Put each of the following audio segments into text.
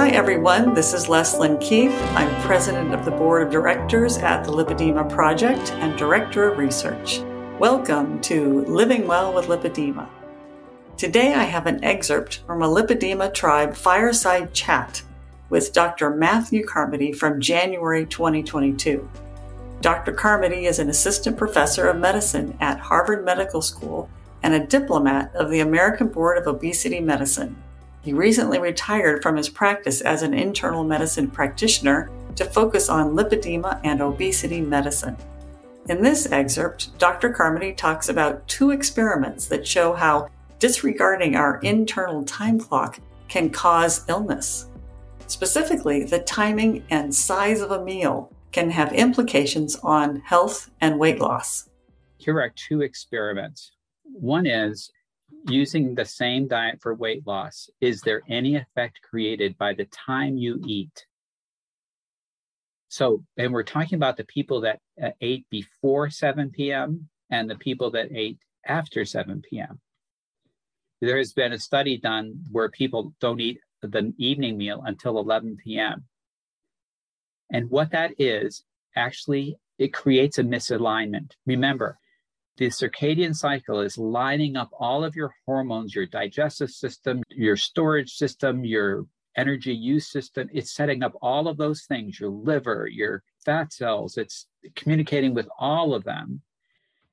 Hi, everyone. This is Leslyn Keith. I'm president of the board of directors at the Lipedema Project and director of research. Welcome to Living Well with Lipedema. Today I have an excerpt from a Lipedema tribe fireside chat with Dr. Matthew Carmody from January 2022. Dr. Carmody is an assistant professor of medicine at Harvard Medical School and a diplomat of the American Board of Obesity Medicine. He recently retired from his practice as an internal medicine practitioner to focus on lipedema and obesity medicine. In this excerpt, Dr. Carmody talks about two experiments that show how disregarding our internal time clock can cause illness. Specifically, the timing and size of a meal can have implications on health and weight loss. Here are two experiments. One is using the same diet for weight loss, is there any effect created by the time you eat? So, and we're talking about the people that uh, ate before 7 p.m. and the people that ate after 7 p.m. There has been a study done where people don't eat the evening meal until 11 p.m. And what that is, actually, it creates a misalignment. Remember, the circadian cycle is lining up all of your hormones, your digestive system, your storage system, your energy use system. It's setting up all of those things, your liver, your fat cells. It's communicating with all of them.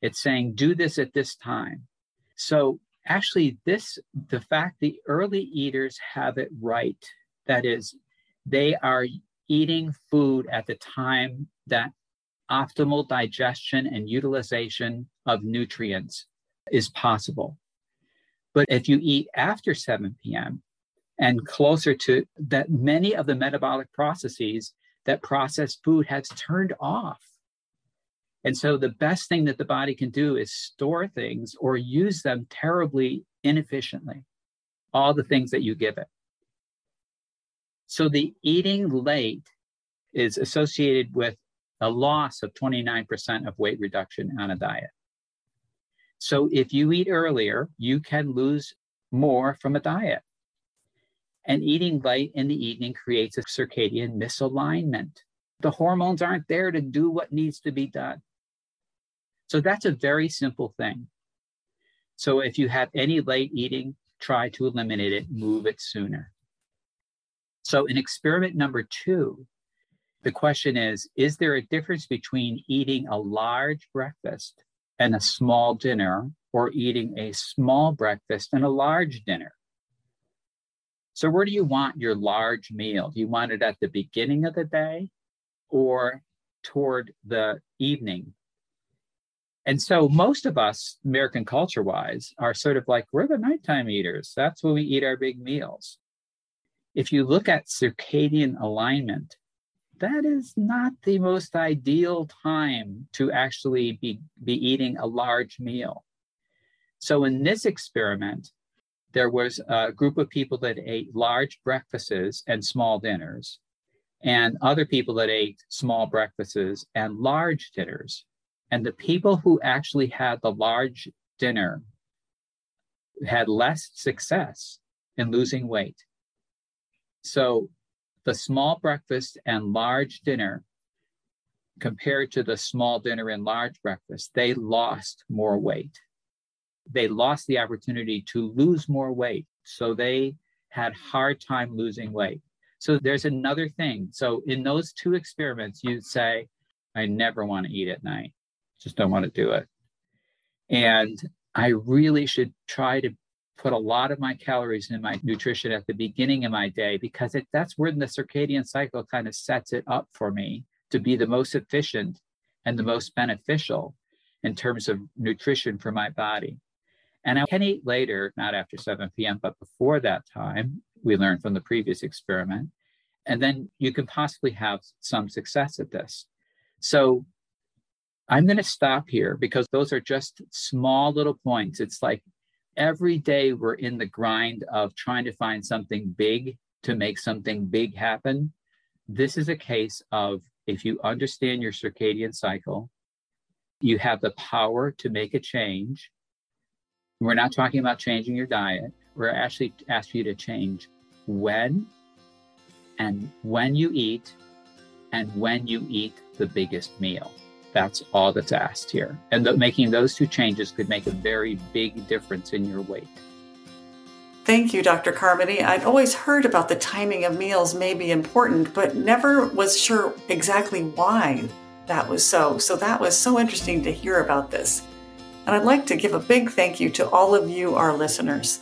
It's saying, do this at this time. So, actually, this, the fact the early eaters have it right, that is, they are eating food at the time that optimal digestion and utilization of nutrients is possible. But if you eat after 7 p.m. and closer to that, many of the metabolic processes that process food has turned off. And so the best thing that the body can do is store things or use them terribly inefficiently, all the things that you give it. So the eating late is associated with a loss of 29% of weight reduction on a diet. So if you eat earlier, you can lose more from a diet. And eating late in the evening creates a circadian misalignment. The hormones aren't there to do what needs to be done. So that's a very simple thing. So if you have any late eating, try to eliminate it, move it sooner. So in experiment number two, the question is Is there a difference between eating a large breakfast and a small dinner, or eating a small breakfast and a large dinner? So, where do you want your large meal? Do you want it at the beginning of the day or toward the evening? And so, most of us, American culture wise, are sort of like, we're the nighttime eaters. That's when we eat our big meals. If you look at circadian alignment, that is not the most ideal time to actually be, be eating a large meal. So, in this experiment, there was a group of people that ate large breakfasts and small dinners, and other people that ate small breakfasts and large dinners. And the people who actually had the large dinner had less success in losing weight. So the small breakfast and large dinner compared to the small dinner and large breakfast, they lost more weight. They lost the opportunity to lose more weight. So they had hard time losing weight. So there's another thing. So in those two experiments, you'd say, I never want to eat at night. Just don't want to do it. And I really should try to put a lot of my calories in my nutrition at the beginning of my day because it, that's where the circadian cycle kind of sets it up for me to be the most efficient and the most beneficial in terms of nutrition for my body. And I can eat later, not after 7 p.m., but before that time, we learned from the previous experiment. And then you can possibly have some success at this. So I'm going to stop here because those are just small little points. It's like every day we're in the grind of trying to find something big to make something big happen. This is a case of if you understand your circadian cycle, you have the power to make a change. We're not talking about changing your diet. We're actually asking you to change when and when you eat and when you eat the biggest meal. That's all that's asked here. And th- making those two changes could make a very big difference in your weight. Thank you, Dr. Carmody. I'd always heard about the timing of meals may be important, but never was sure exactly why that was so. So that was so interesting to hear about this. And I'd like to give a big thank you to all of you, our listeners.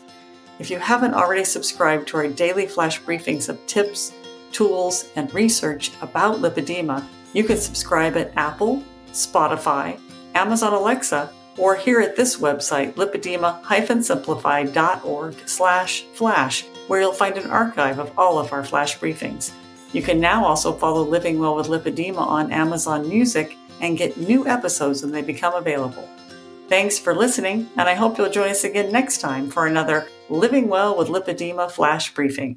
If you haven't already subscribed to our daily flash briefings of tips, tools, and research about lipedema, you can subscribe at Apple, Spotify, Amazon Alexa, or here at this website, lipedema-simplified.org slash flash, where you'll find an archive of all of our flash briefings. You can now also follow Living Well with Lipedema on Amazon Music and get new episodes when they become available. Thanks for listening, and I hope you'll join us again next time for another Living Well with Lipedema flash briefing.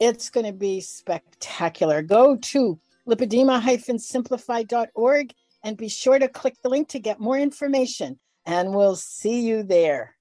It's going to be spectacular. Go to lipedema-simplified.org and be sure to click the link to get more information. And we'll see you there.